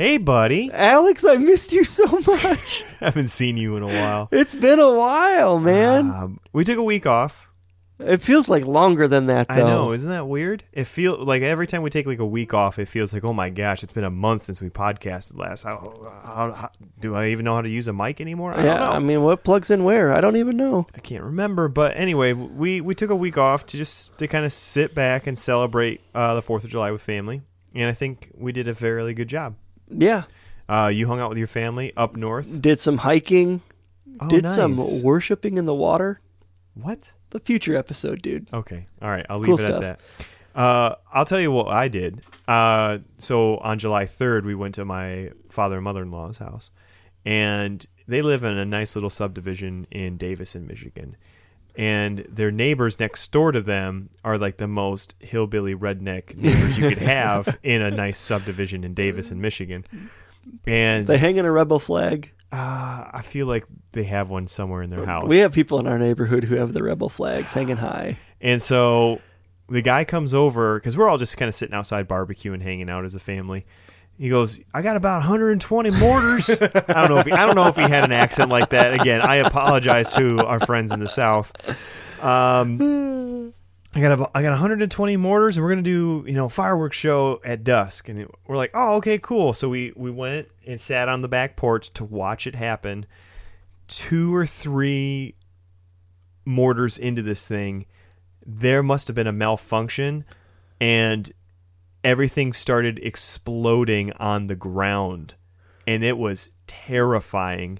Hey, buddy. Alex, I missed you so much. Haven't seen you in a while. it's been a while, man. Um, we took a week off. it feels like longer than that, though. I know, isn't that weird? It feel like every time we take like a week off, it feels like oh my gosh, it's been a month since we podcasted last. How, how, how do I even know how to use a mic anymore? I Yeah, don't know. I mean, what plugs in where? I don't even know. I can't remember, but anyway, we we took a week off to just to kind of sit back and celebrate uh, the Fourth of July with family, and I think we did a fairly good job. Yeah, Uh, you hung out with your family up north. did some hiking, Oh, did some worshiping in the water. what? The future episode, dude. Okay, all right, I'll leave Cool it stuff. at that. Uh, I'll tell you what I did. Uh, so on July 3rd, we went to my father and mother in law's house, and they live in a nice little subdivision in Davison, Michigan. And their neighbors next door to them are like the most hillbilly redneck neighbors you could have in a nice subdivision in Davison, Michigan. And They hang in a rebel flag. uh, I feel like they have one somewhere in their house. We have people in our neighborhood who have the rebel flags hanging high. And so the guy comes over because we're all just kind of sitting outside barbecuing, hanging out as a family. He goes, "I got about 120 mortars." I don't know if he, I don't know if he had an accent like that. Again, I apologize to our friends in the South. Um, I got about, I got 120 mortars, and we're gonna do you know fireworks show at dusk. And it, we're like, "Oh, okay, cool." So we we went and sat on the back porch to watch it happen. Two or three mortars into this thing, there must have been a malfunction and everything started exploding on the ground and it was terrifying.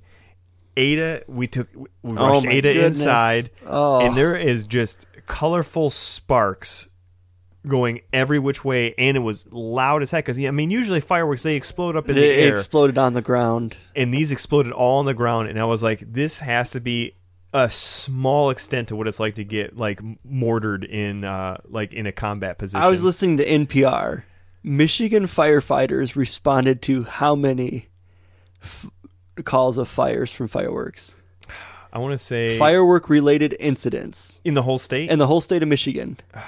Ada, we took we oh rushed Oh Ada goodness. inside Oh. and there is just colorful sparks going every which way and it was loud as heck because I mean usually fireworks they explode up in It, the air exploded on the ground. and these exploded all on the ground and i was like this has to be a small extent to what it's like to get like mortared in uh like in a combat position I was listening to NPR. Michigan firefighters responded to how many f- calls of fires from fireworks? i want to say Firework related incidents in the whole state in the whole state of Michigan. i'm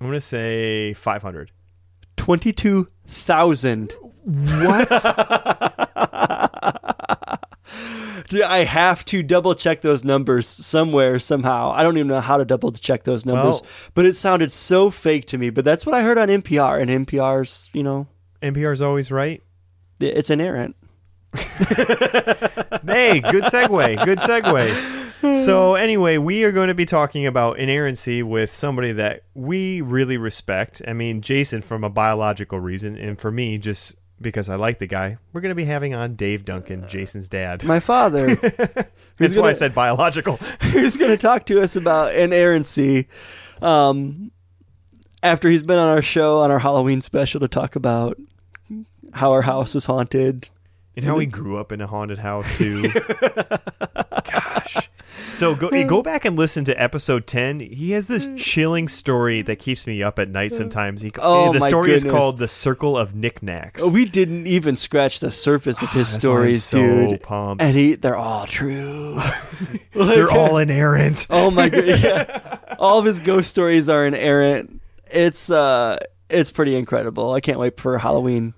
going to say 500 22,000. What? I have to double check those numbers somewhere, somehow. I don't even know how to double check those numbers, Well- but it sounded so fake to me. But that's what I heard on NPR, and NPR's, you know, npr's always right it's inerrant. hey good segue good segue so anyway we are going to be talking about inerrancy with somebody that we really respect i mean jason from a biological reason and for me just because i like the guy we're going to be having on dave duncan jason's dad My father. that's why i gonna- said biological who's going to talk to us about inerrancy um, after he's been on our show on our Halloween special to talk about how our house was haunted. and how he grew up in a haunted house too. Gosh. So go go back and listen to episode ten. He has this mm. chilling story that keeps me up at night mm. sometimes. He, eh, Oh, the my story is called "The Circle of Knickknacks." Oh, we didn't even scratch the surface of oh, his That's why stories, so dude. pumped. And he, they're all true. They're all inerrant. oh my god! Yeah. all of his ghost stories are inerrant. It's uh, it's pretty incredible. I can't wait for Halloween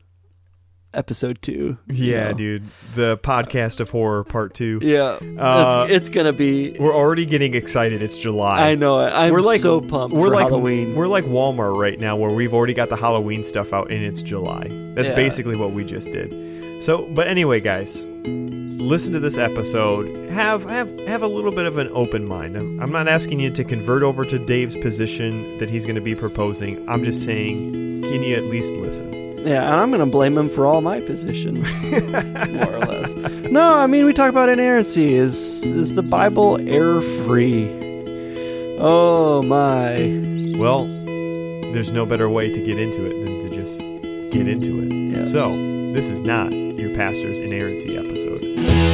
episode two. Yeah, know. dude. The podcast of horror part two. Yeah, Uh, it's, it's gonna be. We're already getting excited. It's July. I know it. I'm we're like so pumped we're for like Halloween. We're like Walmart right now, where we've already got the Halloween stuff out, and it's July. That's Yeah. basically what we just did. So, but anyway, guys, listen to this episode. Have have have a little bit of an open mind. I'm, I'm not asking you to convert over to Dave's position that he's going to be proposing. I'm just saying, can you at least listen? Yeah, and I'm gonna blame him for all my positions, more or less. No, I mean we talk about inerrancy. Is is the Bible error free? Oh my! Well, there's no better way to get into it than to just get into it. Yeah. So, this is not your pastor's inerrancy episode.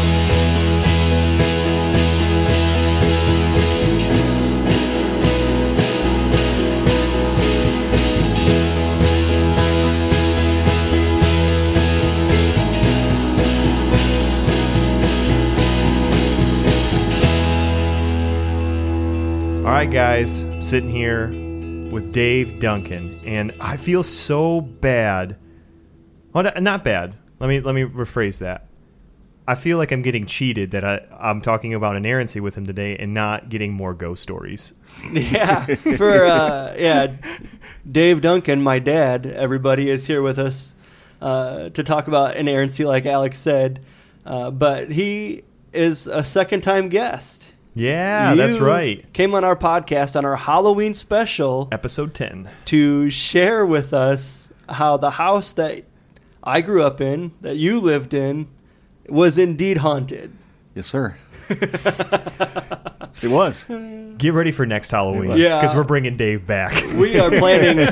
All right, guys, I'm sitting here with Dave Duncan, and I feel so bad n- not bad. Let me let me rephrase that. I feel like I'm getting cheated that I, I'm talking about inerrancy with him today and not getting more ghost stories. Yeah, for uh, yeah, Dave Duncan, my dad. Everybody is here with us uh, to talk about inerrancy, like Alex said. Uh, but he is a second-time guest. Yeah, that's right. Came on our podcast on our Halloween special Episode 10. to share with us how the house that I grew up in, that you lived in, was indeed haunted. Yes, sir. it was. Get ready for next Halloween. Yeah. Because we're bringing Dave back. We are planning.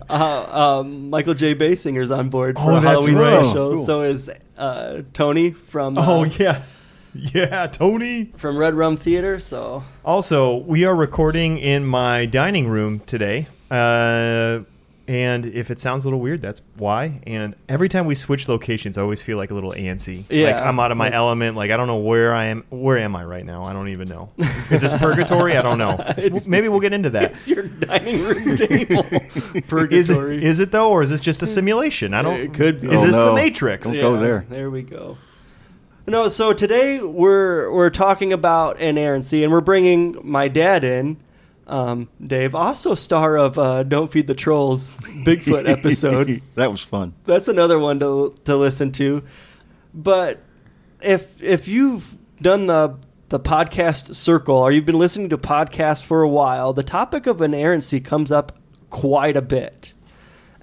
uh, um, Michael J. Basinger's on board for Oh, Halloween right. special. Cool. So is uh, Tony from uh, oh, yeah. Yeah, Tony. from Red Rum Theater. So Also, we are recording in my dining room today. Uh, and if it sounds a little weird, that's why. And every time we switch locations, I always feel like a little antsy. Yeah. Like I'm out of my element. Like I don't know where I am. Where am I right now? I don't even know. Is this purgatory? I don't know. It's- Maybe we'll get into that. it's your dining room table. Is Purgatory. it, is it though, or is this just a simulation? I don't. It could be. Is Oh, this the. Matrix? Don't go there. There we go. No, so today we're we're talking about inerrancy, and we're bringing my dad in, um, Dave, also star of uh, "Don't Feed the Trolls" Bigfoot episode. that was fun. That's another one to to listen to. But if if you've done the the podcast circle or you've been listening to podcasts for a while, the topic of inerrancy comes up quite a bit.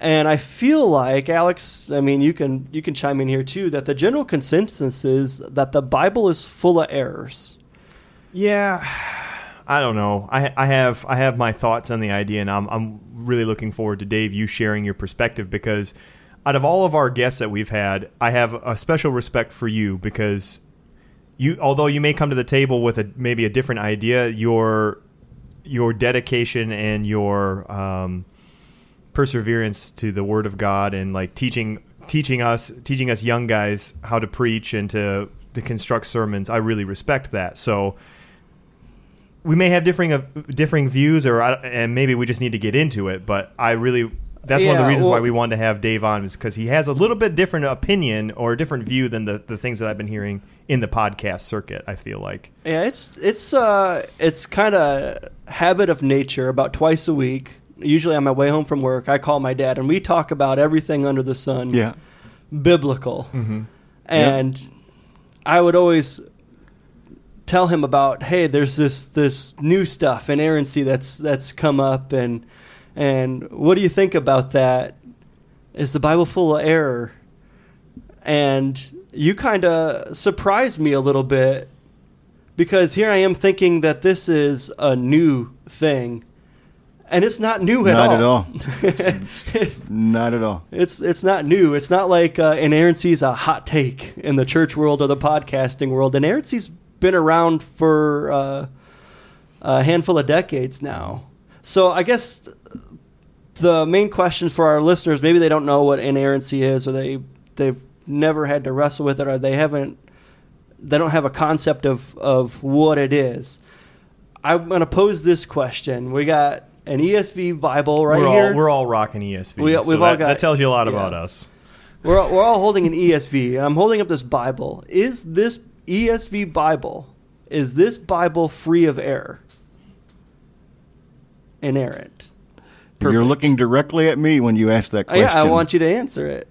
And I feel like Alex, I mean, you can you can chime in here too that the general consensus is that the Bible is full of errors. Yeah, I don't know. I I have I have my thoughts on the idea, and I'm I'm really looking forward to Dave you sharing your perspective because out of all of our guests that we've had, I have a special respect for you because you although you may come to the table with a maybe a different idea, your your dedication and your um, perseverance to the Word of God and like teaching teaching us teaching us young guys how to preach and to to construct sermons. I really respect that. So we may have differing of differing views, or and maybe we just need to get into it. But I really. That's one of the Yeah, reasons why we wanted to have Dave on, is because he has a little bit different opinion or a different view than the, the things that I've been hearing in the podcast circuit. I feel like. Yeah, it's it's uh it's kind of habit of nature. About twice a week, usually on my way home from work, I call my dad and we talk about everything under the sun. Yeah. biblical. Mm-hmm. And I would always tell him about, hey, there's this this new stuff, inerrancy that's that's come up, and and what do you think about that? Is the Bible full of error? And you kind of surprised me a little bit because here I am thinking that this is a new thing, and it's not new at Not all. at all. Not at all. It's it's not new. It's not like uh, inerrancy is a hot take in the church world or the podcasting world. Inerrancy's been around for uh, a handful of decades now. So I guess the main question for our listeners, maybe they don't know what inerrancy is, or they they've never had to wrestle with it, or they haven't they don't have a concept of of what it is. I'm going to pose this question. We got an ESV Bible right we're here. all we're all rocking ESV. We- so we've all that, got- that tells you a lot yeah. about us. We're all, we're all holding an ESV. and I'm holding up this Bible. Is this ESV Bible? Is this Bible free of error? Inerrant. You're looking directly at me when you ask that Oh, question. yeah, I want you to answer it.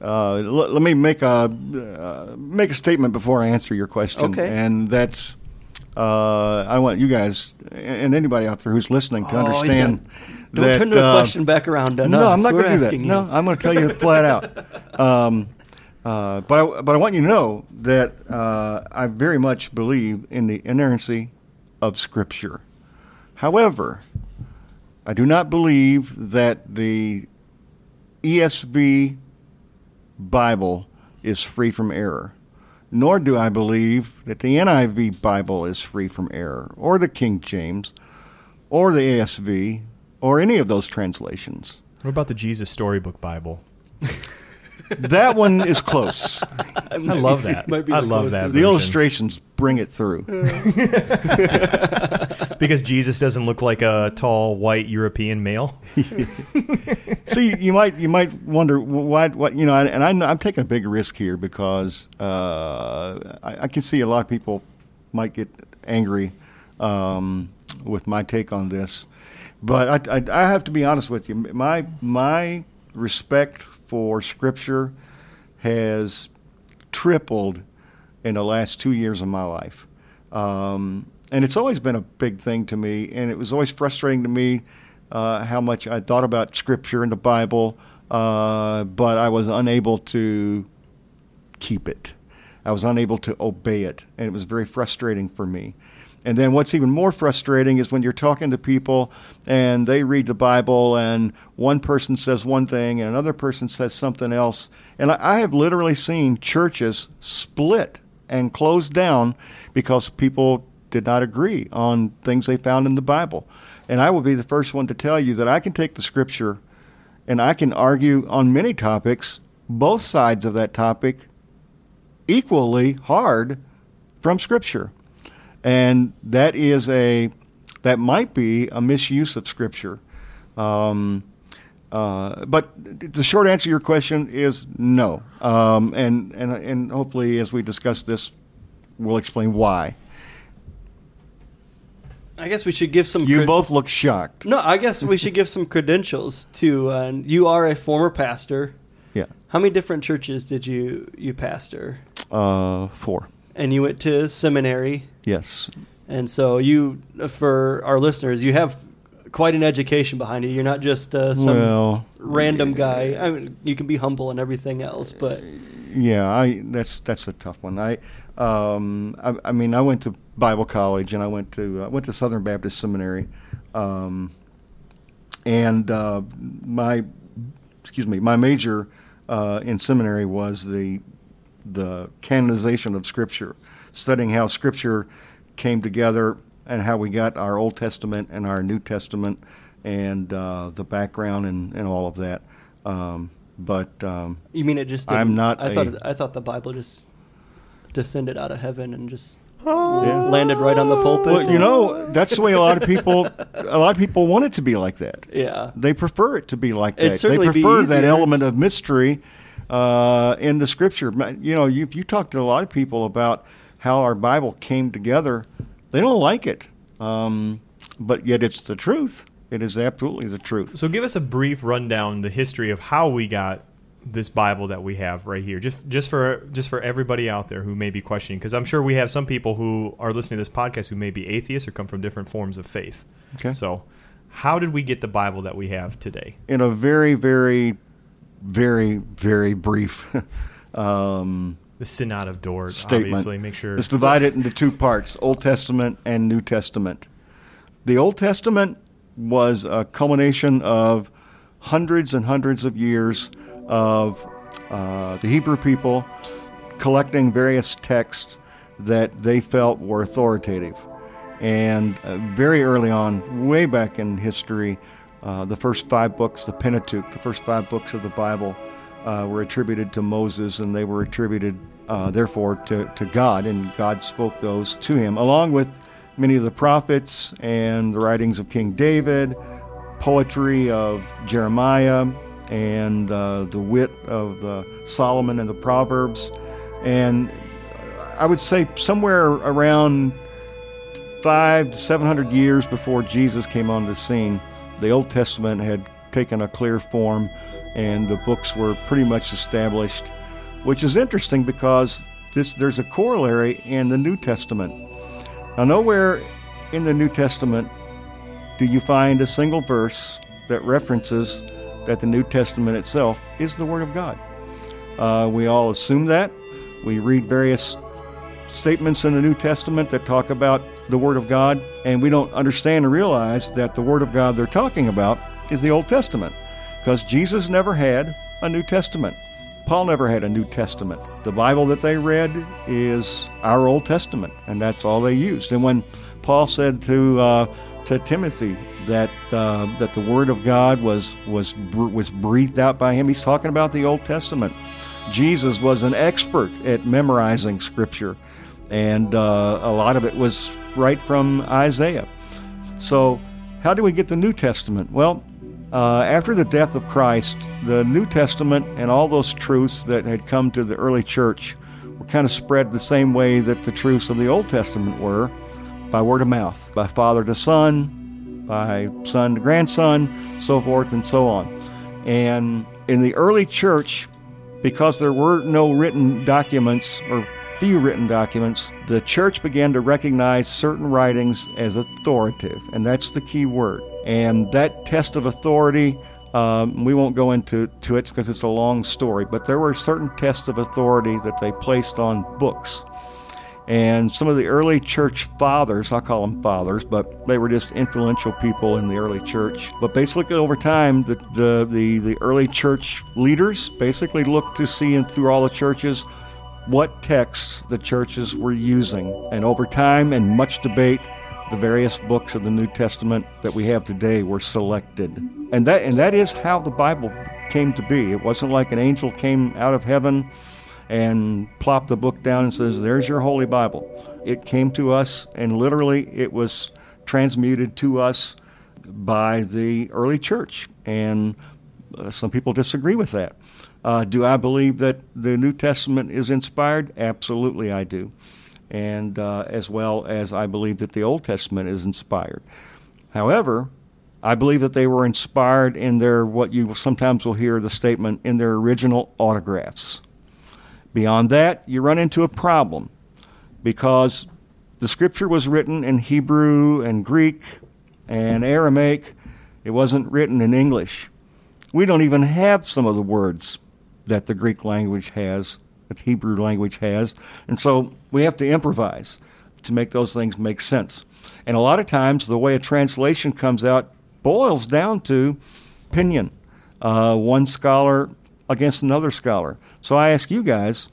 Uh, l- let me make a uh, make a statement before I answer your question. Okay. And that's uh, I want you guys and anybody out there who's listening to Oh, understand Don't that turn the uh, question back around no. I'm not going to do that. asking No. I'm going to tell you flat out. Um, uh, but I, but I want you to know that uh, I very much believe in the inerrancy of Scripture. However, I do not believe that the ESV Bible is free from error. Nor do I believe that the NIV Bible is free from error, or the King James, or the ASV, or any of those translations. What about the Jesus Storybook Bible? That one is close. I love that. I the love that. closest. The version. illustrations bring it through. because Jesus doesn't look like a tall white European male. So you, you might you might wonder why what you know, and I, I'm taking a big risk here because uh, I, I can see a lot of people might get angry um, with my take on this, but I, I, I have to be honest with you. My my respect for Scripture has tripled in the last two years of my life. Um, and it's always been a big thing to me, and it was always frustrating to me uh, how much I thought about Scripture and the Bible, uh, but I was unable to keep it. I was unable to obey it, and it was very frustrating for me. And then what's even more frustrating is when you're talking to people and they read the Bible and one person says one thing and another person says something else. And I, I have literally seen churches split and close down because people did not agree on things they found in the Bible. And I will be the first one to tell you that I can take the scripture and I can argue on many topics, both sides of that topic, equally hard from scripture. And that is a that might be a misuse of scripture. Um, uh, but the short answer to your question is no. Um, and, and, and hopefully, as we discuss this, we'll explain why. I guess we should give some. You cred- both look shocked. No, I guess we should give some credentials to. Uh, you are a former pastor. Yeah. How many different churches did you you pastor? Uh, four. And you went to seminary, Yes. and so you, for our listeners, you have quite an education behind you. You're not just uh, some well, random guy. I mean, you can be humble and everything else, but yeah, I that's that's a tough one. I, um, I, I mean, I went to Bible college and I went to uh, went to Southern Baptist Seminary, um, and uh, my excuse me, my major uh, in seminary was the the canonization of Scripture, studying how Scripture came together and how we got our Old Testament and our New Testament and uh, the background and, and all of that. Um, but um, you mean it just? I'm didn't- I thought I thought the Bible just descended out of heaven and just Yeah. landed right on the pulpit. Well, you know, that's the way a lot of people a lot of people want it to be like that. Yeah. They prefer it to be like that. they prefer that element of mystery uh, in the scripture. You know, you, if you talk to a lot of people about how our Bible came together, they don't like it. Um, but yet it's the truth. It is absolutely the truth. So give us a brief rundown the history of how we got this Bible that we have right here. Just just for just for everybody out there who may be questioning because I'm sure we have some people who are listening to this podcast who may be atheists or come from different forms of faith. Okay. So how did we get the Bible that we have today? in a very, very, very, very brief um, The Synod of Dort, statement. obviously. Make sure It's divided into two parts Old Testament and New Testament. The Old Testament was a culmination of hundreds and hundreds of years of uh, the Hebrew people collecting various texts that they felt were authoritative. And uh, very early on, way back in history, uh, the first five books, the Pentateuch, the first five books of the Bible, uh, were attributed to Moses, and they were attributed, uh, therefore, to, to God, and God spoke those to him, along with many of the prophets and the writings of King David, poetry of Jeremiah, and uh, the wit of the Solomon and the Proverbs. And I would say somewhere around five to seven hundred years before Jesus came on the scene, the Old Testament had taken a clear form, and the books were pretty much established. Which is interesting because this there's a corollary in the New Testament. Now, nowhere in the New Testament do you find a single verse that references that the New Testament itself is the Word of God. Uh, we all assume that. We read various statements in the New Testament that talk about the Word of God, and we don't understand and realize that the Word of God they're talking about is the Old Testament, because Jesus never had a New Testament. Paul never had a New Testament. The Bible that they read is our Old Testament, and that's all they used. And when Paul said to uh, to Timothy that uh, that the Word of God was was was breathed out by him, he's talking about the Old Testament. Jesus was an expert at memorizing Scripture, and uh, a lot of it was right from Isaiah. So, how do we get the New Testament? Well, uh, after the death of Christ, the New Testament and all those truths that had come to the early church were kind of spread the same way that the truths of the Old Testament were by word of mouth, by father to son, by son to grandson, so forth and so on. And in the early church, because there were no written documents or few written documents, the church began to recognize certain writings as authoritative, and that's the key word. And that test of authority, um, we won't go into to it because it's a long story, but there were certain tests of authority that they placed on books. And some of the early church fathers, I'll call them fathers, but they were just influential people in the early church. But basically, over time, the, the, the, the early church leaders basically looked to see in through all the churches what texts the churches were using. And over time and much debate, the various books of the New Testament that we have today were selected. And that, and that is how the Bible came to be. It wasn't like an angel came out of heaven and plopped the book down and says, There's your Holy Bible. It came to us, and literally it was transmuted to us by the early church. And uh, some people disagree with that. Uh, do I believe that the New Testament is inspired? Absolutely, I do. And uh, as well as I believe that the Old Testament is inspired. However, I believe that they were inspired in their, what you sometimes will hear the statement, in their original autographs. Beyond that, you run into a problem because the scripture was written in Hebrew and Greek and Aramaic. It wasn't written in English. We don't even have some of the words that the Greek language has, that the Hebrew language has. And so we have to improvise to make those things make sense. And a lot of times, the way a translation comes out boils down to opinion. Uh, one scholar against another scholar. So I ask you guys,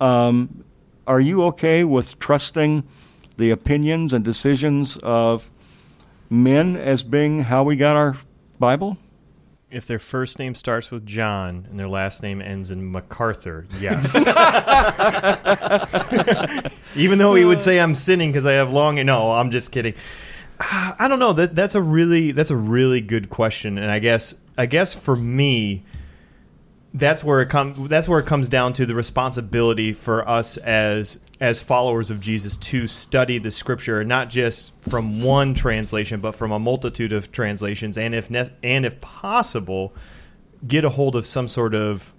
um, are you okay with trusting the opinions and decisions of men as being how we got our Bible? If their first name starts with John and their last name ends in MacArthur, yes. Even though he would say I'm sinning because I have long. No, I'm just kidding. Ah, I don't know. That that's a really that's a really good question, and I guess I guess for me, that's where it comes. That's where it comes down to the responsibility for us as as followers of Jesus to study the Scripture, not just from one translation, but from a multitude of translations, and if ne- and if possible, get a hold of some sort of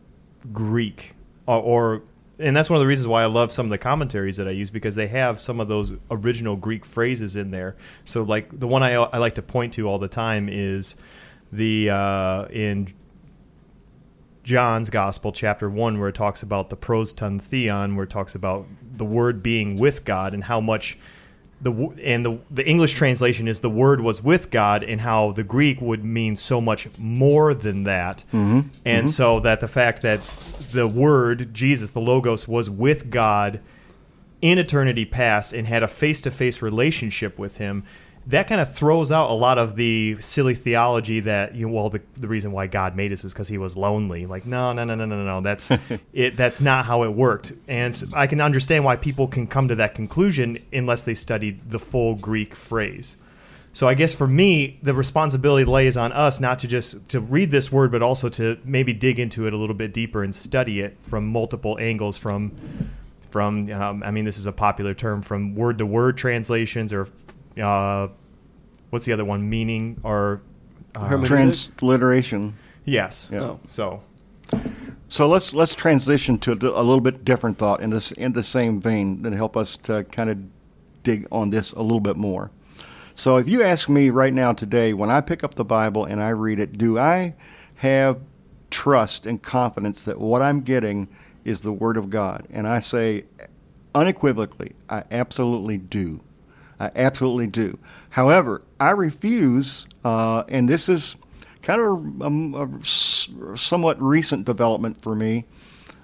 Greek or, or and that's one of the reasons why I love some of the commentaries that I use because they have some of those original Greek phrases in there. So, like the one I, I like to point to all the time is the uh, in John's Gospel, chapter one, where it talks about the pros ton theon, where it talks about the Word being with God and how much the and the the English translation is the Word was with God, and how the Greek would mean so much more than that, Mm-hmm. and so that the fact that the Word Jesus, the Logos, was with God in eternity past and had a face to face relationship with Him. That kind of throws out a lot of the silly theology that you know, well the, the reason why God made us is because he was lonely. Like no no no no no no that's it that's not how it worked. And so I can understand why people can come to that conclusion unless they studied the full Greek phrase. So I guess for me, the responsibility lays on us not to just to read this word, but also to maybe dig into it a little bit deeper and study it from multiple angles. From from um, I mean, this is a popular term from word to word translations, or uh, what's the other one? Meaning or uh, Transliteration. yes. Yeah. Oh. So So let's let's transition to a, a little bit different thought in this in the same vein that help us to kind of dig on this a little bit more. So if you ask me right now today, when I pick up the Bible and I read it, do I have trust and confidence that what I'm getting is the Word of God? And I say unequivocally, I absolutely do. I absolutely do. However, I refuse, uh, and this is kind of a somewhat recent development for me.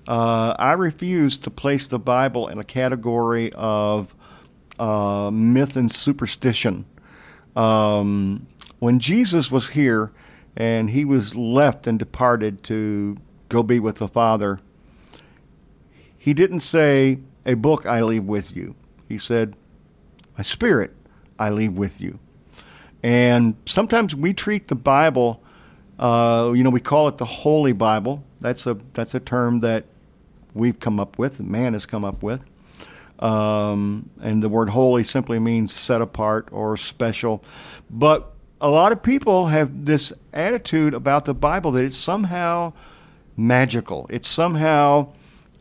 Uh, I refuse to place the Bible in a category of uh, myth and superstition. Um, when Jesus was here and he was left and departed to go be with the Father, he didn't say, A book I leave with you. He said, My spirit I leave with you. And sometimes we treat the Bible, uh, you know, we call it the Holy Bible. That's a that's a term that we've come up with, man has come up with. Um, and the word holy simply means set apart or special. But a lot of people have this attitude about the Bible that it's somehow magical. It somehow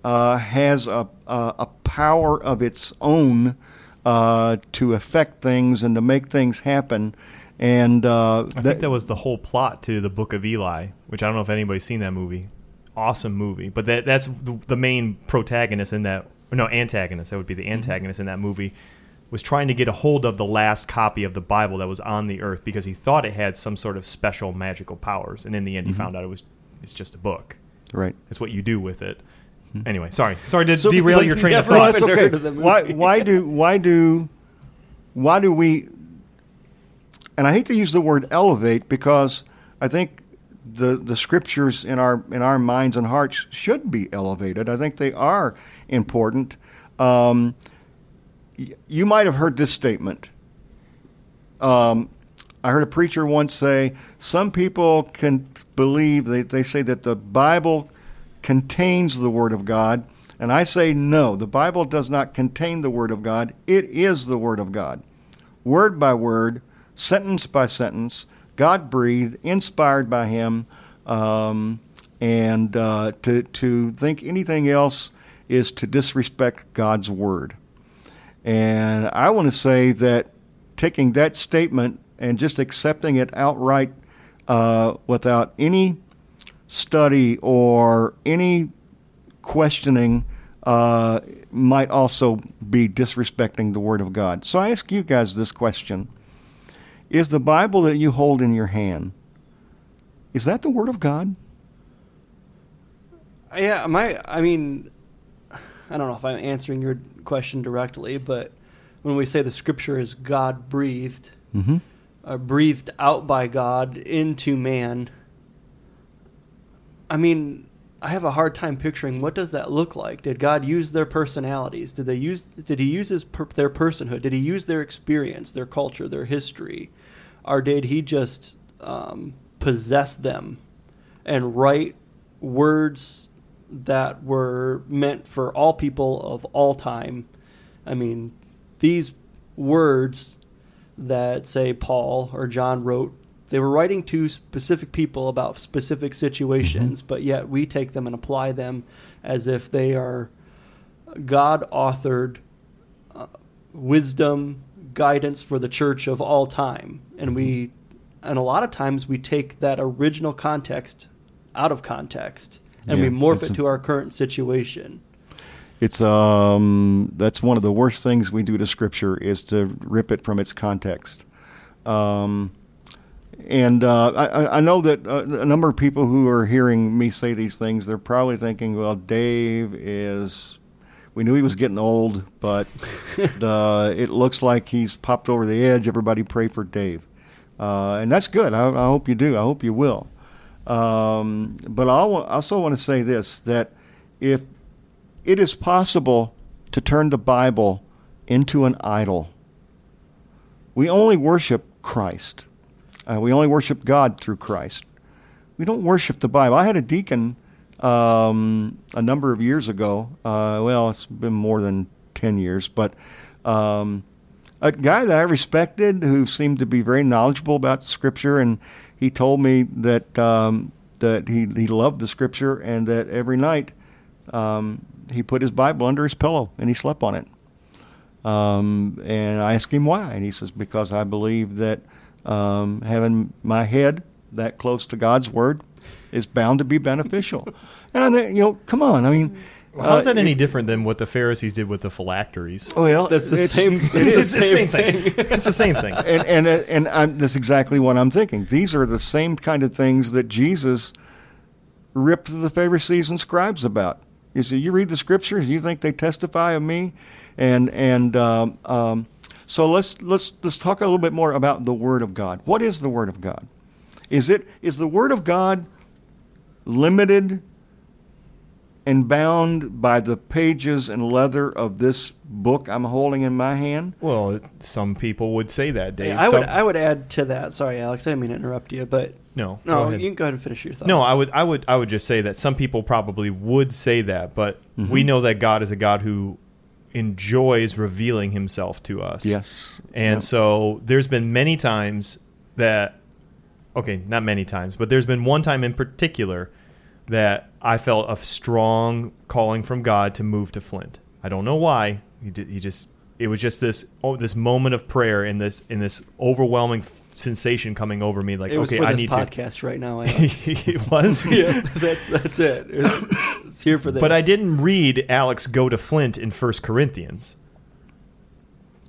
uh, has a, a, a, power of its own uh, to affect things and to make things happen. And uh, I think that was the whole plot to the Book of Eli, which I don't know if anybody's seen that movie. Awesome movie, but that that's the, the main protagonist in that. No, antagonist. That would be the antagonist mm-hmm. in that movie was trying to get a hold of the last copy of the Bible that was on the earth because he thought it had some sort of special magical powers, and in the end, he mm-hmm. found out it was it's just a book. Right. It's what you do with it. Mm-hmm. Anyway, sorry, sorry to so, derail your train of thought. That's okay. Why, why do why do why do we? And I hate to use the word elevate because I think the the scriptures in our in our minds and hearts should be elevated. I think they are important. Um, you might have heard this statement. Um, I heard a preacher once say, some people can believe, they, they say that the Bible contains the Word of God. And I say, no, the Bible does not contain the Word of God. It is the Word of God. Word by word, sentence by sentence, God breathed, inspired by Him. Um, and uh, to, to think anything else is to disrespect God's Word. And I want to say that taking that statement and just accepting it outright uh, without any study or any questioning uh, might also be disrespecting the Word of God. So I ask you guys this question Is the Bible that you hold in your hand, is that the Word of God? Yeah, my, I mean, I don't know if I'm answering your question directly, but when we say the scripture is God breathed, mm-hmm. uh, breathed out by God into man, I mean, I have a hard time picturing what does that look like. Did God use their personalities? Did they use? Did He use his per, their personhood? Did He use their experience, their culture, their history, or did He just um, possess them and write words that were meant for all people of all time. I mean, these words that say Paul or John wrote, they were writing to specific people about specific situations, mm-hmm. but yet we take them and apply them as if they are God authored uh, wisdom, guidance for the church of all time. And we mm-hmm. and a lot of times we take that original context out of context and yeah, we morph it to our current situation. It's um that's one of the worst things we do to Scripture is to rip it from its context. Um, and uh, I, I know that uh, a number of people who are hearing me say these things, they're probably thinking, "Well, Dave is." We knew he was getting old, but uh, it looks like he's popped over the edge. Everybody pray for Dave, uh, and that's good. I, I hope you do. I hope you will. Um, but I also want to say this that if it is possible to turn the Bible into an idol, we only worship Christ. Uh, we only worship God through Christ. We don't worship the Bible. I had a deacon um, a number of years ago. Uh, well, it's been more than 10 years, but um, a guy that I respected who seemed to be very knowledgeable about Scripture, and he told me that um, that he he loved the Scripture and that every night um, he put his Bible under his pillow and he slept on it. Um, and I asked him why, and he says because I believe that um, having my head that close to God's Word is bound to be beneficial. and I think you know, come on, I mean well, how's that uh, any it, different than what the Pharisees did with the phylacteries? Well, that's the same. It's, it's the same thing. it's the same thing. And and and I'm, that's exactly what I'm thinking. These are the same kind of things that Jesus ripped the Pharisees and scribes about. You see, you read the scriptures, you think they testify of me, and and um, um, so let's let's let's talk a little bit more about the Word of God. What is the Word of God? Is it is the Word of God limited and bound by the pages and leather of this book I'm holding in my hand? Well, some people would say that, Dave. I Some- would I would add to that. Sorry, Alex, I didn't mean to interrupt you, but no, no, you can go ahead and finish your thought. No, I would, I would, I would just say that some people probably would say that, but Mm-hmm. we know that God is a God who enjoys revealing Himself to us. Yes. and Yep. so there's been many times that, okay, not many times, but there's been one time in particular that I felt a strong calling from God to move to Flint. I don't know why. He, did, he just, it was just this, oh, this moment of prayer and this, in this overwhelming f- sensation coming over me. Like, it was okay, for I this need podcast right now. I it was. yeah, that's that's it. It's here for this. But I didn't read Alex go to Flint in First Corinthians.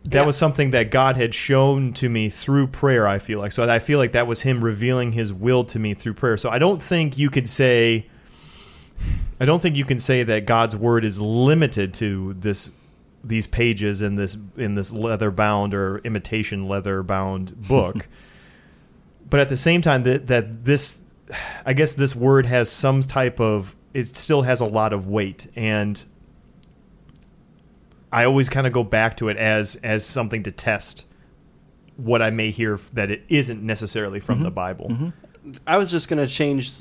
That Yeah. was something that God had shown to me through prayer, I feel like. So I feel like that was him revealing his will to me through prayer. So I don't think you could say I don't think you can say that God's word is limited to this these pages in this in this leather bound or imitation leather bound book. but at the same time that that this I guess this word has some type of it still has a lot of weight and I always kind of go back to it as as something to test what I may hear that it isn't necessarily from the mm-hmm. Bible. Mm-hmm. I was just going to change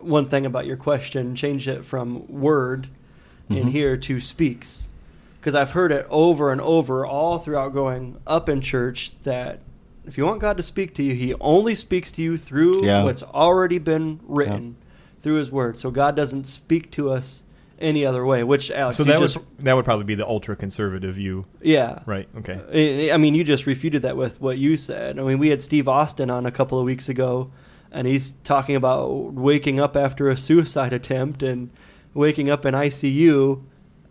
one thing about your question, change it from word in mm-hmm. here to speaks. Because I've heard it over and over all throughout going up in church that if you want God to speak to you, He only speaks to you through Yeah. what's already been written, through His Word. So God doesn't speak to us any other way, which, Alex, So that just, would that would probably be the ultra conservative view, yeah. right? Okay. I I mean, you just refuted that with what you said. I mean, we had Steve Austin on a couple of weeks ago, and he's talking about waking up after a suicide attempt and waking up in ICU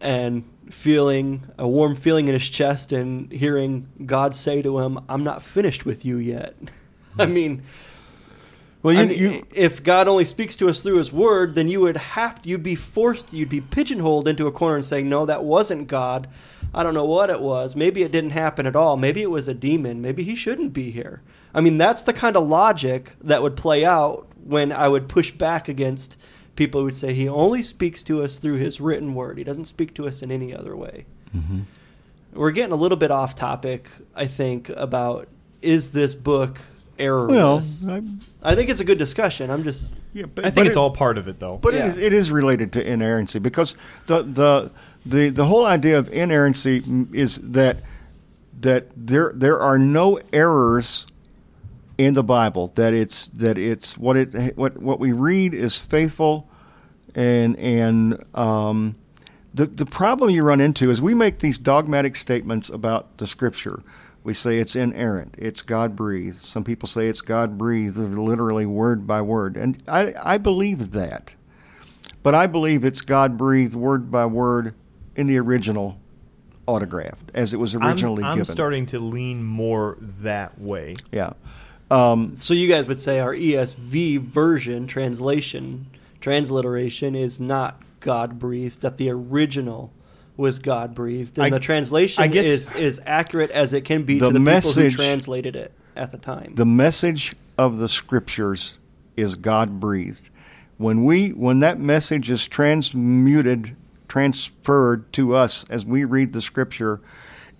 and feeling a warm feeling in his chest and hearing God say to him, "I'm not finished with you yet." I hmm. mean, Well, you, I mean, you if God only speaks to us through His Word, then you would have to, you'd be forced, you'd be pigeonholed into a corner and saying, "No, that wasn't God. I don't know what it was. Maybe it didn't happen at all. Maybe it was a demon. Maybe he shouldn't be here." I mean, that's the kind of logic that would play out when I would push back against people would say He only speaks to us through His written Word. He doesn't speak to us in any other way. Mm-hmm. We're getting a little bit off topic, I think, about is this book errorless? well, I, I think it's a good discussion. I'm just yeah, but, I think but it's it- all part of it, though. But Yeah. it, is, it is related to inerrancy because the the the the whole idea of inerrancy is that that there there are no errors in the Bible. That it's that it's what it what what we read is faithful, and and um, the the problem you run into is we make these dogmatic statements about the Scripture. We say it's inerrant, it's God breathed. Some people say it's God breathed, literally word by word, and I I believe that, but I believe it's God breathed word by word in the original autographed as it was originally I'm, I'm given. starting to lean more that way. yeah. Um, so you guys would say our ESV version translation transliteration is not God breathed. That the original was God breathed, and I- the translation I guess- is is accurate as it can be The to the message- people who translated it at the time. the message of the scriptures is God breathed. When we when that message is transmuted, transferred to us as we read the scripture,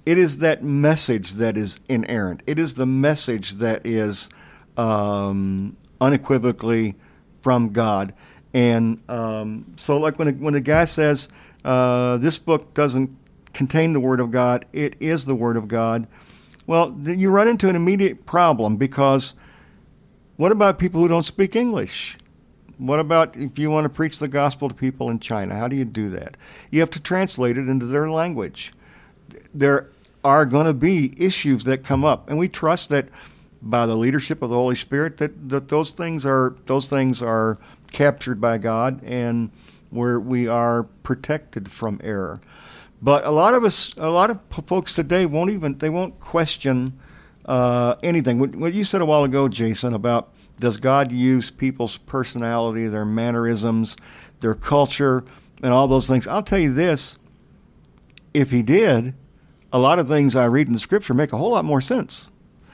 it is that message that is inerrant. It is the message that is um, unequivocally from God. And um, so, like when a, when a guy says uh, this book doesn't contain the Word of God, it is the Word of God. Well, then you run into an immediate problem because what about people who don't speak English? What about if you want to preach the gospel to people in China? How do you do that? You have to translate it into their language. There are going to be issues that come up, and we trust that by the leadership of the Holy Spirit that, that those things are those things are captured by God and where we are protected from error. But a lot of us, a lot of folks today won't even they won't question uh, anything. What, what you said a while ago, Jason, about does God use people's personality, their mannerisms, their culture, and all those things? I'll tell you this: if He did, a lot of things I read in the Scripture make a whole lot more sense.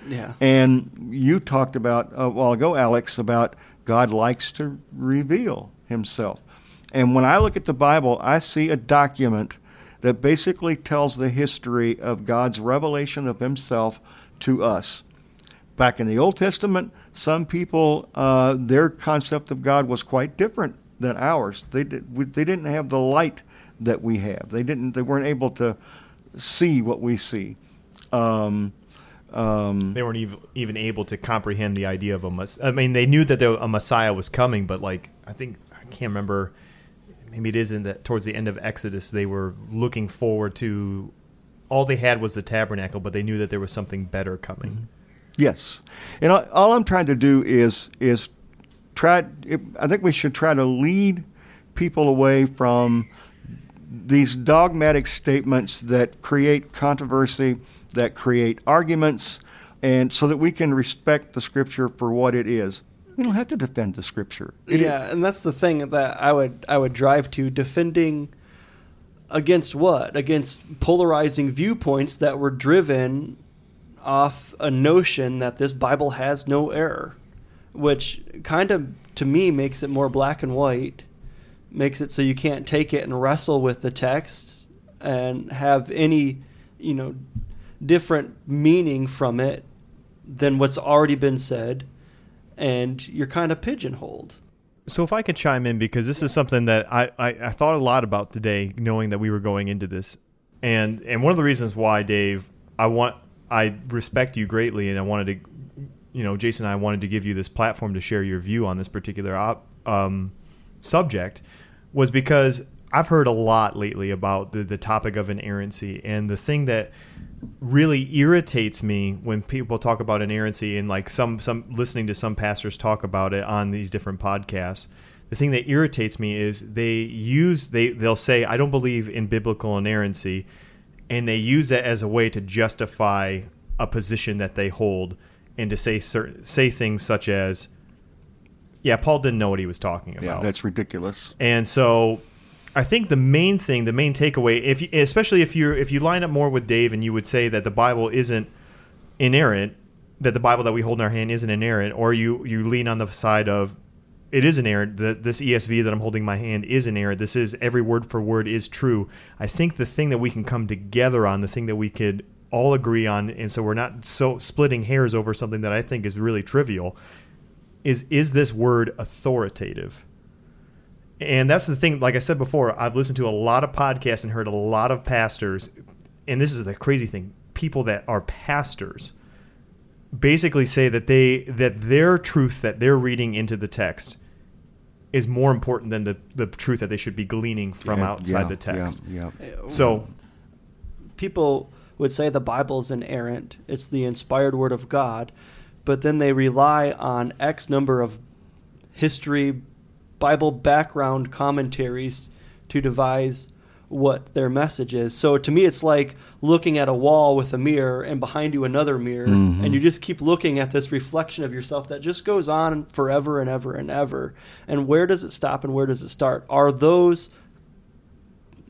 yeah. And you talked about a while ago, Alex, about God likes to reveal Himself, And when I look at the Bible, I see a document that basically tells the history of God's revelation of Himself to us. Back in the Old Testament, some people, uh, their concept of God was quite different than ours. They did, they didn't have the light that we have. They didn't. They weren't able to see what we see. Um, um, They weren't even, even able to comprehend the idea of a mess. I mean, they knew that there, a Messiah was coming, but like I think I can't remember. Maybe it is in that towards the end of Exodus, they were looking forward to. All they had was the tabernacle, but they knew that there was something better coming. Yes, and all, all I'm trying to do is is try. I think we should try to lead people away from these dogmatic statements that create controversy, that create arguments, and so that we can respect the Scripture for what it is. We don't have to defend the Scripture. It- yeah, and that's the thing that I would I would drive to defending against what? Against polarizing viewpoints that were driven off a notion that this Bible has no error, which kind of to me makes it more black and white, makes it so you can't take it and wrestle with the text and have any, you know, different meaning from it than what's already been said and you're kind of pigeonholed. So if I could chime in because this is something that I, I, I thought a lot about today, knowing that we were going into this, and and one of the reasons why Dave, I want I respect you greatly, and I wanted to, you know, Jason and I wanted to give you this platform to share your view on this particular op, um, subject, was because I've heard a lot lately about the the topic of inerrancy, and the thing that really irritates me when people talk about inerrancy and like some some listening to some pastors talk about it on these different podcasts the thing that irritates me is they use they they'll say i don't believe in biblical inerrancy and they use that as a way to justify a position that they hold and to say certain say things such as yeah paul didn't know what he was talking about yeah, that's ridiculous. and so I think the main thing, the main takeaway, if you, especially if you if you line up more with Dave and you would say that the Bible isn't inerrant, that the Bible that we hold in our hand isn't inerrant, or you you lean on the side of it is inerrant. That this ESV that I'm holding in my hand is inerrant. This is every word for word is true. I think the thing that we can come together on, the thing that we could all agree on, and so we're not so splitting hairs over something that I think is really trivial, is is this word authoritative? And that's the thing. Like I said before, I've listened to a lot of podcasts and heard a lot of pastors, and this is the crazy thing: people that are pastors basically say that they that their truth that they're reading into the text is more important than the, the truth that they should be gleaning from Yeah, outside yeah, the text. Yeah, yeah. So people would say the Bible's inerrant, it's the inspired word of God, but then they rely on X number of history, Bible background commentaries to devise what their message is. So to me, it's like looking at a wall with a mirror and behind you another mirror, mm-hmm. and you just keep looking at this reflection of yourself that just goes on forever and ever and ever. And where does it stop and where does it start? Are those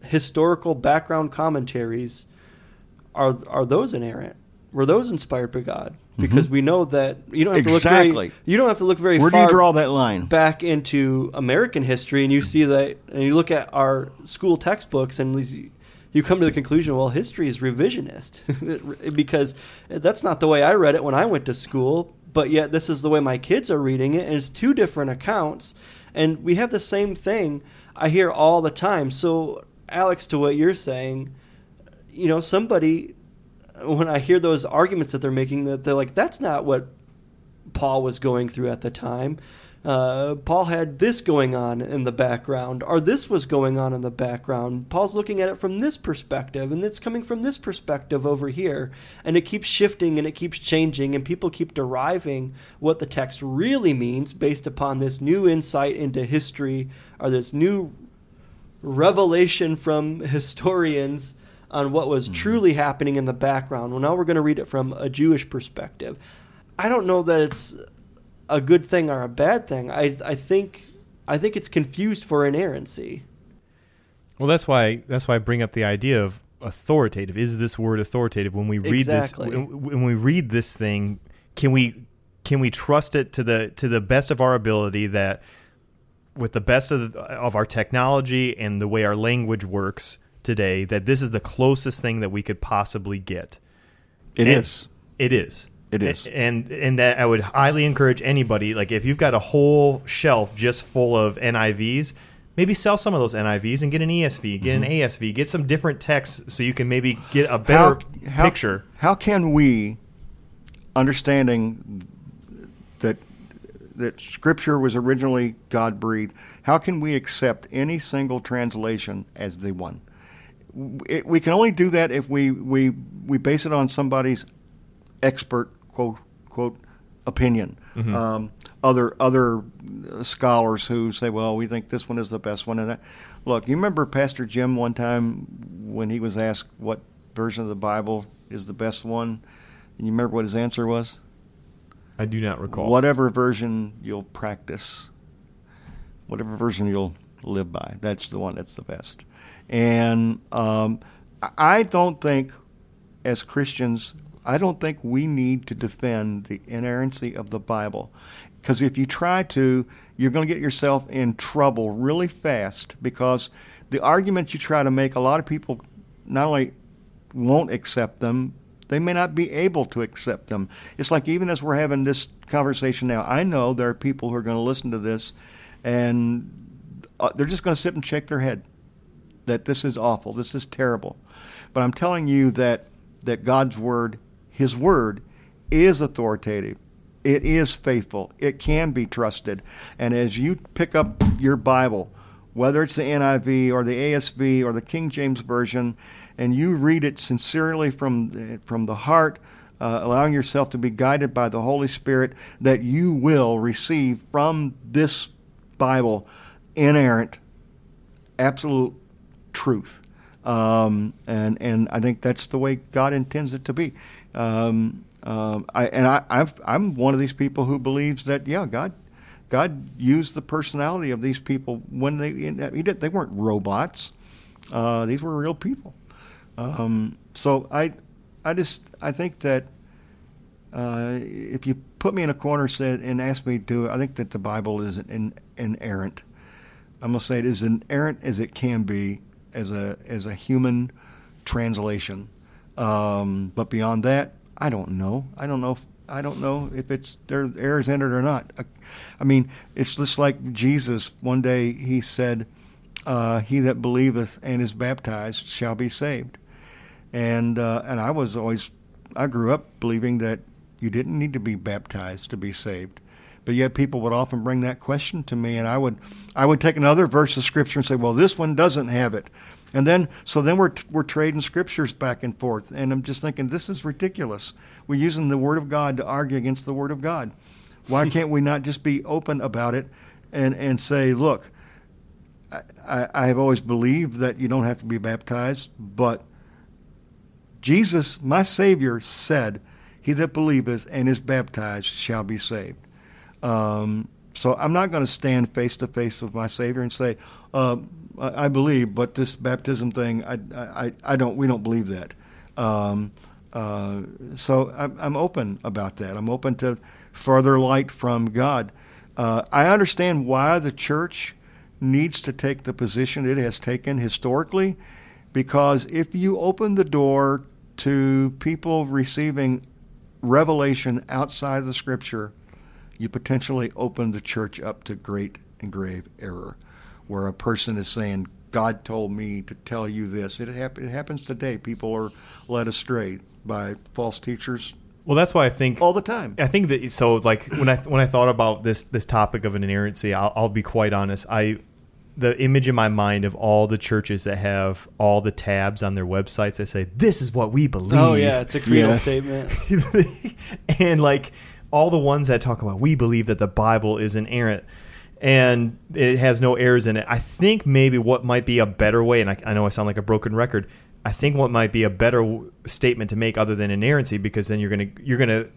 historical background commentaries are are those inerrant? Were those inspired by God? Mm-hmm. Because we know that you don't have to look Exactly. very you don't have to look very Where do far you draw that line? back into American history and you see that and you look at our school textbooks and these- you come to the conclusion well history is revisionist because that's not the way I read it when I went to school but yet this is the way my kids are reading it and it's two different accounts and we have the same thing I hear all the time so Alex to what you're saying you know somebody when I hear those arguments that they're making that they're like that's not what Paul was going through at the time. Uh, Paul had this going on in the background, or this was going on in the background. Paul's looking at it from this perspective, and it's coming from this perspective over here. And it keeps shifting and it keeps changing, and people keep deriving what the text really means based upon this new insight into history or this new revelation from historians on what was mm-hmm. truly happening in the background. Well, now we're going to read it from a Jewish perspective. I don't know that it's a good thing or a bad thing. I I think I think it's confused for inerrancy. Well, that's why that's why I bring up the idea of authoritative. Is this word authoritative when we read Exactly. this? When we read this thing, can we can we trust it to the to the best of our ability that with the best of of our technology and the way our language works today that this is the closest thing that we could possibly get. It And is. It is. It is. And and that I would highly encourage anybody like if you've got a whole shelf just full of NIVs, maybe sell some of those NIVs and get an ESV, get an mm-hmm. ASV, get some different texts so you can maybe get a better how, how, picture. How can we, understanding that that Scripture was originally God breathed, how can we accept any single translation as the one? It, we can only do that if we, we we base it on somebody's expert quote quote opinion. Um, other other scholars who say, well, we think this one is the best one, and that. Look, you remember Pastor Jim one time when he was asked what version of the Bible is the best one, and you remember what his answer was? I do not recall. Whatever version you'll practice, whatever version you'll live by, that's the one that's the best. And um, I- don't think, as Christians, I don't think we need to defend the inerrancy of the Bible. Because if you try to, you're going to get yourself in trouble really fast because the arguments you try to make, a lot of people not only won't accept them, they may not be able to accept them. It's like even as we're having this conversation now, I know there are people who are going to listen to this and uh, they're just going to sit and shake their head that this is awful, this is terrible. But I'm telling you that that God's word, his word is authoritative. It is faithful. It can be trusted. And as you pick up your Bible, whether it's the NIV or the ASV or the King James version, and you read it sincerely from the, from the heart, uh, allowing yourself to be guided by the Holy Spirit, that you will receive from this Bible inerrant, absolute truth. Um, and and I think that's the way God intends it to be. Um, um, I, and I, I've, I'm one of these people who believes that yeah, God, God used the personality of these people when they he did, they weren't robots. Uh, these were real people. Um, so I, I just I think that uh, if you put me in a corner said and ask me to, I think that the Bible is an, inerrant. I'm gonna say it is inerrant as it can be as a as a human translation. Um, but beyond that, I don't know. I don't know. If, I don't know if it's there errors in it or not. I, I mean, it's just like Jesus. One day he said, uh, "He that believeth and is baptized shall be saved." And uh, and I was always, I grew up believing that you didn't need to be baptized to be saved. But yet people would often bring that question to me, and I would I would take another verse of scripture and say, "Well, this one doesn't have it," and then so then we're we're trading scriptures back and forth, and I'm just thinking this is ridiculous. We're using the Word of God to argue against the Word of God. Why can't we not just be open about it and and say, "Look, I, I, I have always believed that you don't have to be baptized, but Jesus, my Savior, said." He that believeth and is baptized shall be saved. Um, so I'm not going to stand face to face with my Savior and say, uh, I, I, believe, but this baptism thing, I, I, I don't. We don't believe that. Um, uh, so I'm, I'm, open about that. I'm open to further light from God. Uh, I understand why the church needs to take the position it has taken historically, because if you open the door to people receiving revelation outside the Scripture you potentially open the church up to great and grave error, where a person is saying, God told me to tell you this. It, hap- it happens today. People are led astray by false teachers Well, that's why I think all the time. I think that so like when I when I thought about this this topic of an inerrancy, I'll, I'll be quite honest. I the image in my mind of all the churches that have all the tabs on their websites that say this is what we believe. Oh yeah, it's a creedal Yeah. statement. and like all the ones that talk about we believe that the Bible is inerrant and it has no errors in it. I think maybe what might be a better way, and I, I know I sound like a broken record. I think what might be a better w- statement to make other than inerrancy, because then you're gonna you're gonna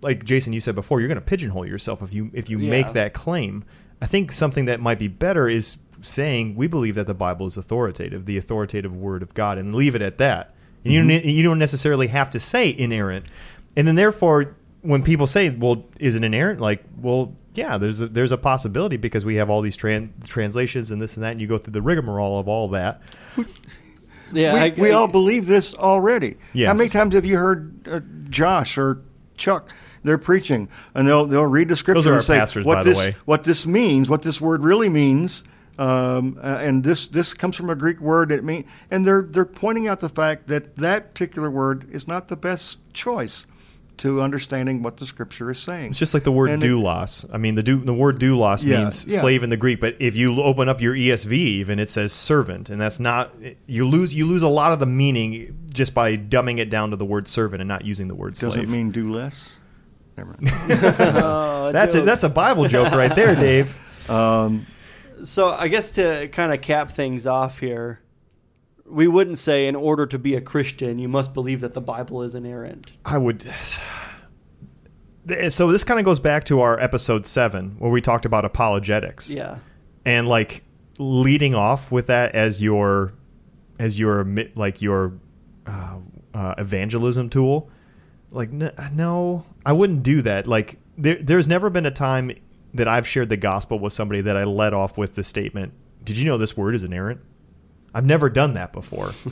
like Jason you said before, you're gonna pigeonhole yourself if you if you Yeah. make that claim. I think something that might be better is saying we believe that the Bible is authoritative, the authoritative Word of God, and leave it at that. And you mm-hmm. don't, you don't necessarily have to say inerrant, and then therefore when people say, "Well, is it inerrant?" Like, well, yeah, there's a, there's a possibility because we have all these tran- translations and this and that, and you go through the rigmarole of all that. Yeah, we, I, we I- all believe this already. Yes. How many times have you heard uh, Josh or Chuck? They're preaching, and they'll they'll read the scripture are and our say pastors, what by the this way. what this means, what this word really means, um, uh, and this this comes from a Greek word. It mean, and they're they're pointing out the fact that that particular word is not the best choice to understanding what the scripture is saying. It's just like the word And it- doulos. I mean, the du- the word doulos Yeah, means yeah. slave in the Greek, but if you open up your ESV, even it says servant, and that's not you lose you lose a lot of the meaning just by dumbing it down to the word servant and not using the word doesn't slave. mean do less. Never mind. Oh, that's a, that's a Bible joke right there, Dave. Um, so I guess to kind of cap things off here, we wouldn't say in order to be a Christian you must believe that the Bible is inerrant. I would. So this kind of goes back to our episode seven where we talked about apologetics. Yeah. and like leading off with that as your as your like your uh, uh, evangelism tool like no i wouldn't do that like there, there's never been a time that i've shared the gospel with somebody that i led off with the statement did you know this word is inerrant i've never done that before.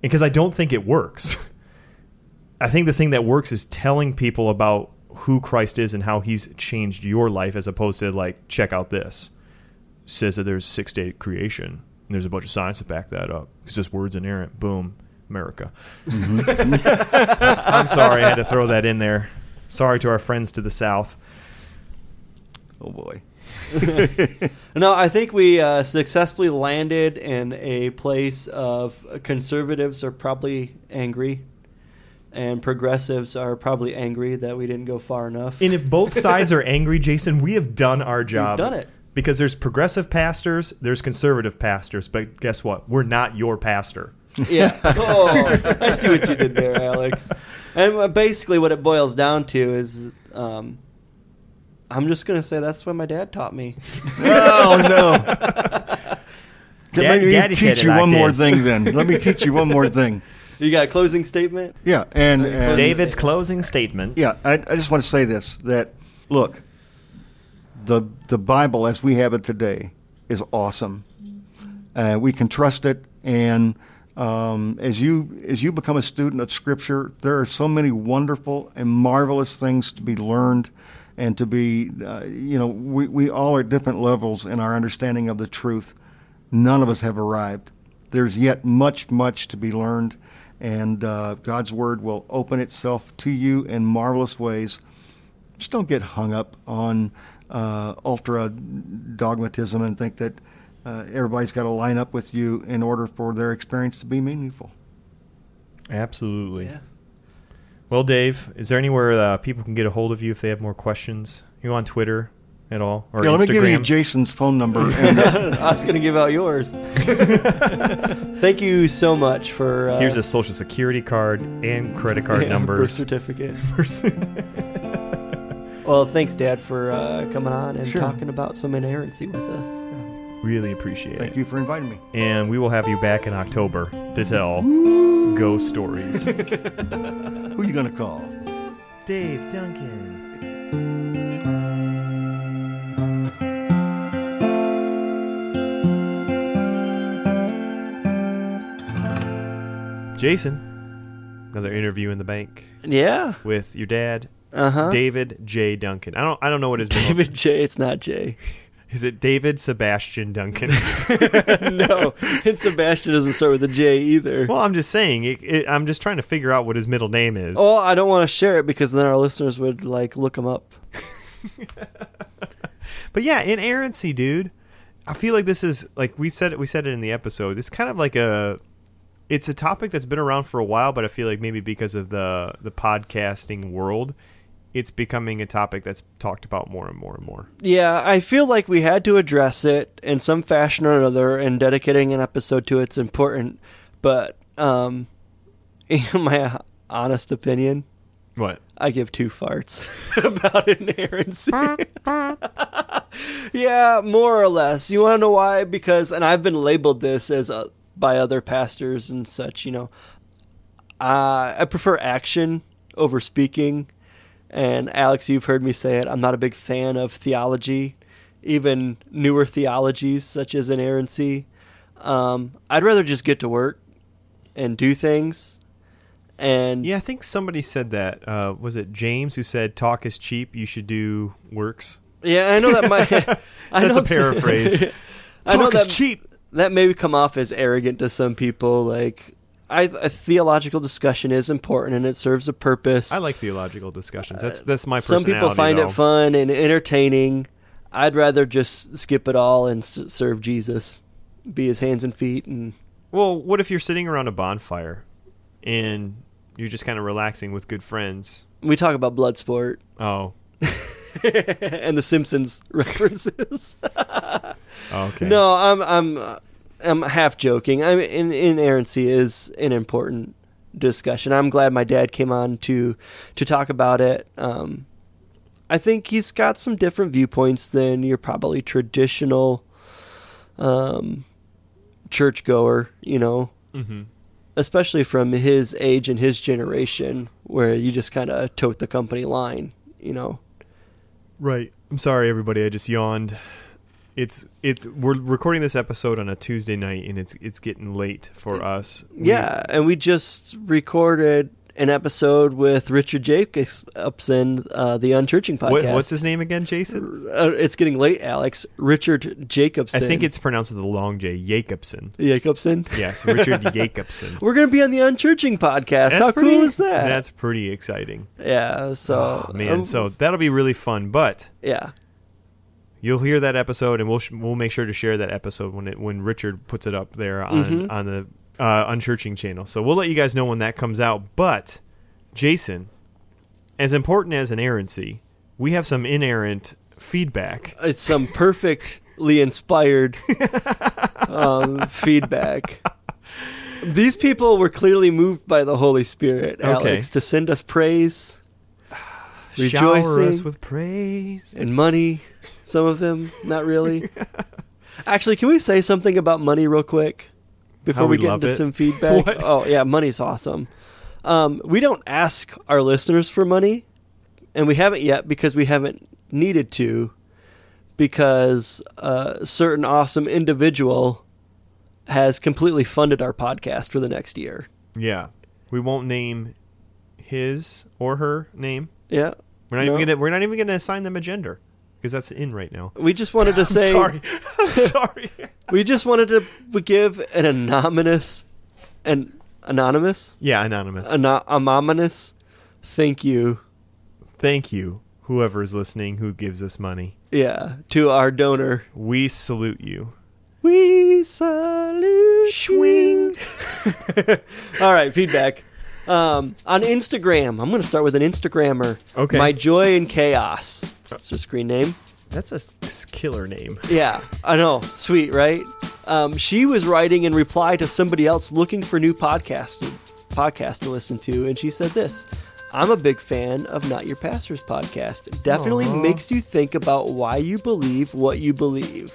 Because i don't think it works. I think the thing that works is telling people about who christ is and how he's changed your life as opposed to like check out this. Says that there's six day creation and there's a bunch of science to back that up. It's just word's inerrant. Boom. America. Mm-hmm. I'm sorry i had to throw that in there. Sorry to our friends to the south. Oh boy. No, I think we uh, successfully landed in a place of conservatives are probably angry, and progressives are probably angry that we didn't go far enough. and if both sides are angry jason we have done our job done it. because there's progressive pastors there's conservative pastors but guess what we're not your pastor yeah. Oh, I see what you did there, Alex. And uh, basically, what it boils down to is, um, I'm just gonna say that's what my dad taught me. Oh no. Dad- let me Daddy teach you like one more thing then. Let me teach you one more thing. You got a closing statement? Yeah, and, Okay, and david's closing statement yeah, I, I just want to say this: that look, the the Bible as we have it today is awesome. Uh, we can trust it, and um, as you as you become a student of Scripture, there are so many wonderful and marvelous things to be learned, and to be, uh, you know, we we all are at different levels in our understanding of the truth. None of us have arrived. There's yet much, much to be learned, and uh, God's Word will open itself to you in marvelous ways. Just don't get hung up on uh, ultra dogmatism and think that uh, everybody's got to line up with you in order for their experience to be meaningful. absolutely Yeah. Well, Dave, is there anywhere uh, people can get a hold of you if they have more questions? You on Twitter at all or yeah, let me give you Jason's phone number. And, uh, I was gonna give out yours. Thank you so much for. Uh, Here's a social security card and credit card yeah, birth certificate. Well, thanks, Dad, for uh, coming on and Sure. talking about some inerrancy with us. really appreciate thank it. Thank you for inviting me. And we will have you back in October to tell ghost stories. Who are you going to call? Dave Duncan. Jason, another interview in the bank Yeah. with your dad, Uh huh. David J. Duncan. I don't I don't know what his middle- David J. It's not J. is. It David Sebastian Duncan? no, and Sebastian doesn't start with a J either. well, I'm just saying. It, it, I'm just trying to figure out what his middle name is. Oh, I don't want to share it because then our listeners would like look him up. But yeah, inerrancy, dude. I feel like this is like we said it. We said it in the episode. It's kind of like a. It's a topic that's been around for a while, but I feel like maybe because of the the podcasting world, it's becoming a topic that's talked about more and more and more. Yeah, I feel like we had to address it in some fashion or another, and dedicating an episode to it's important. But, um, in my honest opinion, What? I give two farts about inerrancy. yeah, more or less. You want to know why? Because, and I've been labeled this as a, by other pastors and such. You know, uh, I prefer action over speaking, And Alex, you've heard me say it. I'm not a big fan of theology, even newer theologies such as inerrancy. Um, I'd rather just get to work and do things. And Yeah, I think somebody said that. Uh, was it James who said, "Talk is cheap. You should do works." yeah, I know that might. I That's know a paraphrase. I know Talk is that- cheap. that may come off as arrogant to some people. Like, I, a theological discussion is important and it serves a purpose. I like theological discussions. That's that's my Some people find though. it fun and entertaining. I'd rather just skip it all and s- serve Jesus, be his hands and feet, and Well, what if you're sitting around a bonfire and you're just kind of relaxing with good friends? we talk about blood sport Oh, and the Simpsons references. oh, okay. No, I'm I'm I'm half joking. I mean, in, inerrancy is an important discussion. I'm glad my dad came on to to talk about it. Um, I think he's got some different viewpoints than your probably traditional um, churchgoer. You know, hmm especially from his age and his generation, where you just kind of tote the company line. You know, Right. I'm sorry, everybody. I just yawned. It's it's we're recording this episode on a Tuesday night, and it's it's getting late for us. We- Yeah, and we just recorded an episode with Richard Jacobson, uh, the Unchurching podcast. What, what's his name again, Jason? Uh, it's getting late, Alex. Richard Jacobson. I think it's pronounced with a long J. Jacobson. Jacobson. Yes, Richard Jacobson. We're gonna be on the Unchurching podcast. How pretty, cool is that? That's pretty exciting. yeah. So Oh, man, um, so that'll be really fun. But yeah, you'll hear that episode, and we'll sh- we'll make sure to share that episode when it when Richard puts it up there on Mhm. on the uh, Unchurching channel. So we'll let you guys know when that comes out. But Jason, as important as inerrancy, we have some inerrant feedback. it's some perfectly inspired um, feedback. These people were clearly moved by the Holy Spirit, Okay. Alex, to send us praise. Shower Rejoicing. us with praise. and money. Some of them, not really. Actually, can we say something about money real quick before we we get into it. some feedback? Oh yeah, money's awesome. Um, we don't ask our listeners for money, and we haven't yet because we haven't needed to, because a certain awesome individual has completely funded our podcast for the next year. Yeah, we won't name his or her name. Yeah, We're not No. even gonna we're not even gonna assign them a gender because that's in right now. we just wanted to I'm say sorry. I'm sorry. we just wanted to give an anonymous an anonymous yeah, anonymous. Ano- anonymous thank you Thank you, whoever is listening who gives us money. yeah to our donor We salute you. we salute Swing. all right feedback um, on instagram i'm going to start with an instagrammer Okay. my joy and chaos that's her screen name That's a killer name. Yeah, I know. Sweet, right? Um, she was writing in reply to somebody else looking for new podcast podcast to listen to, and she said this. I'm a big fan of Not Your Pastor's podcast. Definitely Aw. makes you think about why you believe what you believe.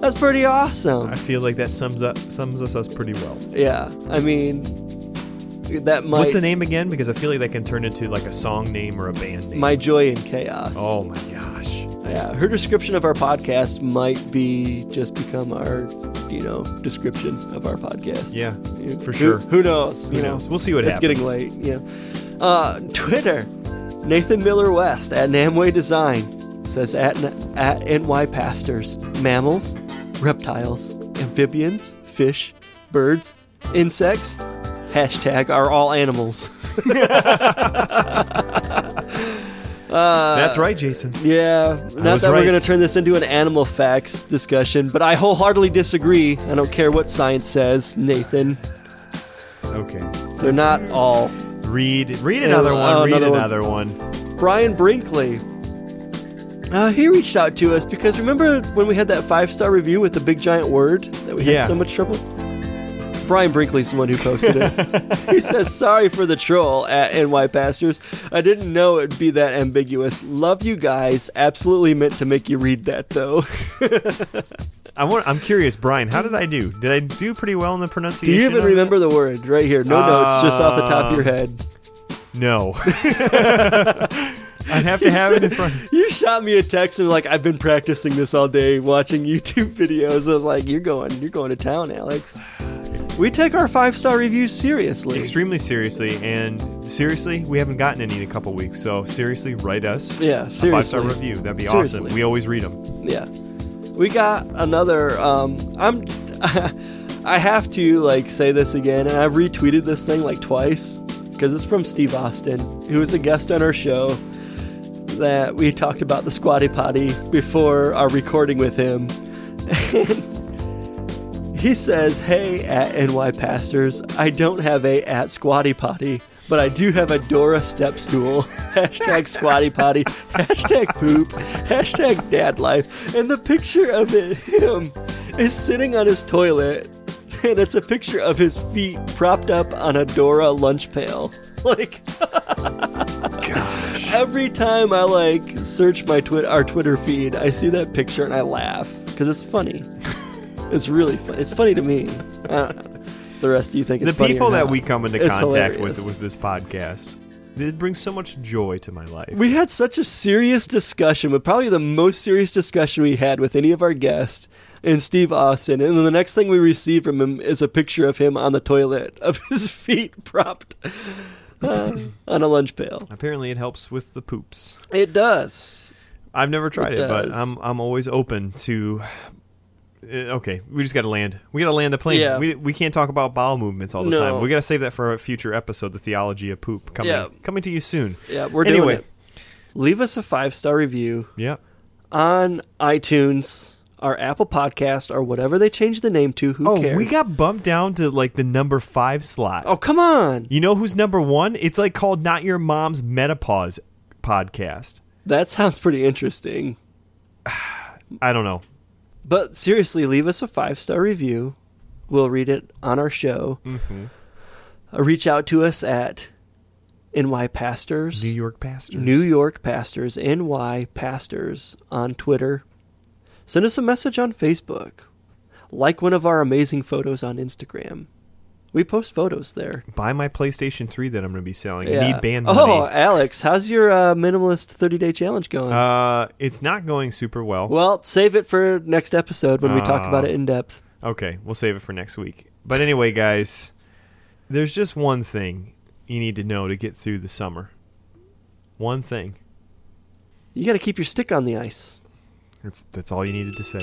That's pretty awesome. I feel like that sums up sums us us pretty well. Yeah, I mean, that might What's the name again? Because I feel like that can turn into like a song name or a band name. my joy and chaos. oh my gosh. Yeah, her description of our podcast might be just become our, you know, description of our podcast. Yeah, for sure. Who, knows? Who you know? We'll see what it's happens. It's getting late. Yeah. Uh, Twitter, Nathan Miller West at Namway Design says at at NY Pastors, mammals, reptiles, amphibians, fish, birds, insects. Hashtag are all animals. uh, That's right, Jason. yeah, not was that we're right. going to turn this into an animal facts discussion, but I wholeheartedly disagree. I don't care what science says, Nathan. Okay. They're not all. Read read another Oh, one. Read another one. another one. Brian Brinkley. Uh, he reached out to us because remember when we had that five star review with the big giant word that we had Yeah. so much trouble? Brian Brinkley's the one who posted it. he says, Sorry for the troll at NY Pastors. I didn't know it'd be that ambiguous. Love you guys. Absolutely meant to make you read that, though. I want. I'm curious, Brian. How did I do? Did I do pretty well in the pronunciation? Do you even remember the word? Right here. No notes, just off the top of your Uh, head. No. I'd have to have it in front. You shot me a text and like I've been practicing this all day, watching YouTube videos. I was like, "You're going, you're going to town, Alex." We take our five star reviews seriously. Extremely seriously, and seriously, we haven't gotten any in a couple weeks. So seriously, write us Yeah, a five seriously. star review. That'd be Seriously. awesome. We always read them. Yeah, we got another. Um, I'm. I have to like say this again, and I've retweeted this thing like twice because it's from Steve Austin, who was a guest on our show. That we talked about the squatty potty before our recording with him. he says, "Hey, at NY Pastors, I don't have a at squatty potty." But I do have a Dora step stool. Hashtag squatty potty. Hashtag poop. Hashtag dad life. And the picture of it, him is sitting on his toilet. And it's a picture of his feet propped up on a Dora lunch pail. Like every time I like search my twit our Twitter feed, I see that picture and I laugh because it's funny. It's really funny. It's funny to me. Know. The rest of you think it's The people that we come into It's contact hilarious. with with this podcast, it brings so much joy to my life. We had such a serious discussion, but probably the most serious discussion we had with any of our guests, and Steve Austin. And then the next thing we receive from him is a picture of him on the toilet, of his feet propped uh, on a lunch pail. Apparently, it helps with the poops. It does. I've never tried It it, but. I'm I'm always open to. Uh, Okay, we just got to land. We got to land the plane. Yeah. We, we can't talk about bowel movements all the No. time. We got to save that for a future episode. The theology of poop coming Yeah. coming to you soon. Yeah, we're Anyway. doing it. Leave us a five star review Yep. on iTunes, our Apple Podcast, or whatever they changed the name to. Who Oh, cares? we got bumped down to like the number five slot. Oh, come on. You know who's number one? It's like called "Not Your Mom's Menopause" podcast. That sounds pretty interesting. I don't know. But seriously, leave us a five star review. We'll read it on our show. Mm-hmm. Uh, reach out to us at NY Pastors, New York pastors. New York Pastors, NY Pastors on Twitter. Send us a message on Facebook. Like one of our amazing photos on Instagram. We post photos there. Buy my PlayStation 3 that I'm going to be selling. I need band oh, money. Alex, how's your uh, minimalist 30 day challenge going? Uh, it's not going super well. well, save it for next episode when we talk about Oh. it in depth. Okay, we'll save it for next week. But anyway, guys, there's just one thing you need to know to get through the summer. One thing. You got to keep your stick on the ice. That's that's all you needed to say.